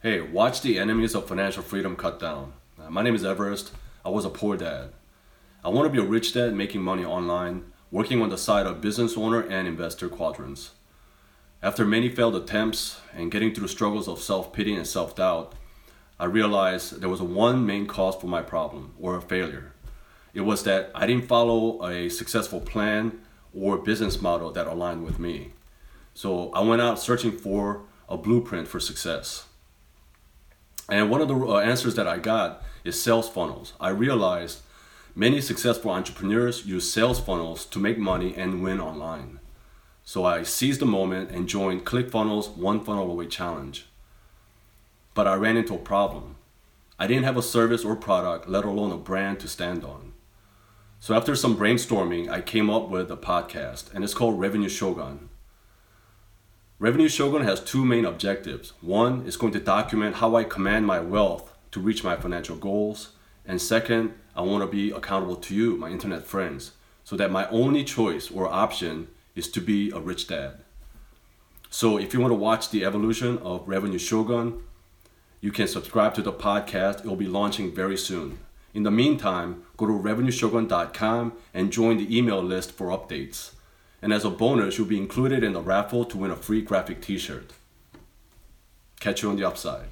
Hey, watch the enemies of financial freedom cut down. Uh, my name is Everest. I was a poor dad. I want to be a rich dad making money online, working on the side of business owner and investor quadrants. After many failed attempts and getting through struggles of self pity and self doubt, I realized there was one main cause for my problem or a failure. It was that I didn't follow a successful plan or business model that aligned with me. So I went out searching for a blueprint for success. And one of the uh, answers that I got is sales funnels. I realized many successful entrepreneurs use sales funnels to make money and win online. So I seized the moment and joined ClickFunnels One Funnel Away Challenge. But I ran into a problem. I didn't have a service or product, let alone a brand to stand on. So after some brainstorming, I came up with a podcast, and it's called Revenue Shogun. Revenue Shogun has two main objectives. One is going to document how I command my wealth to reach my financial goals. And second, I want to be accountable to you, my internet friends, so that my only choice or option is to be a rich dad. So if you want to watch the evolution of Revenue Shogun, you can subscribe to the podcast. It will be launching very soon. In the meantime, go to revenueshogun.com and join the email list for updates. And as a bonus, you'll be included in the raffle to win a free graphic t shirt. Catch you on the upside.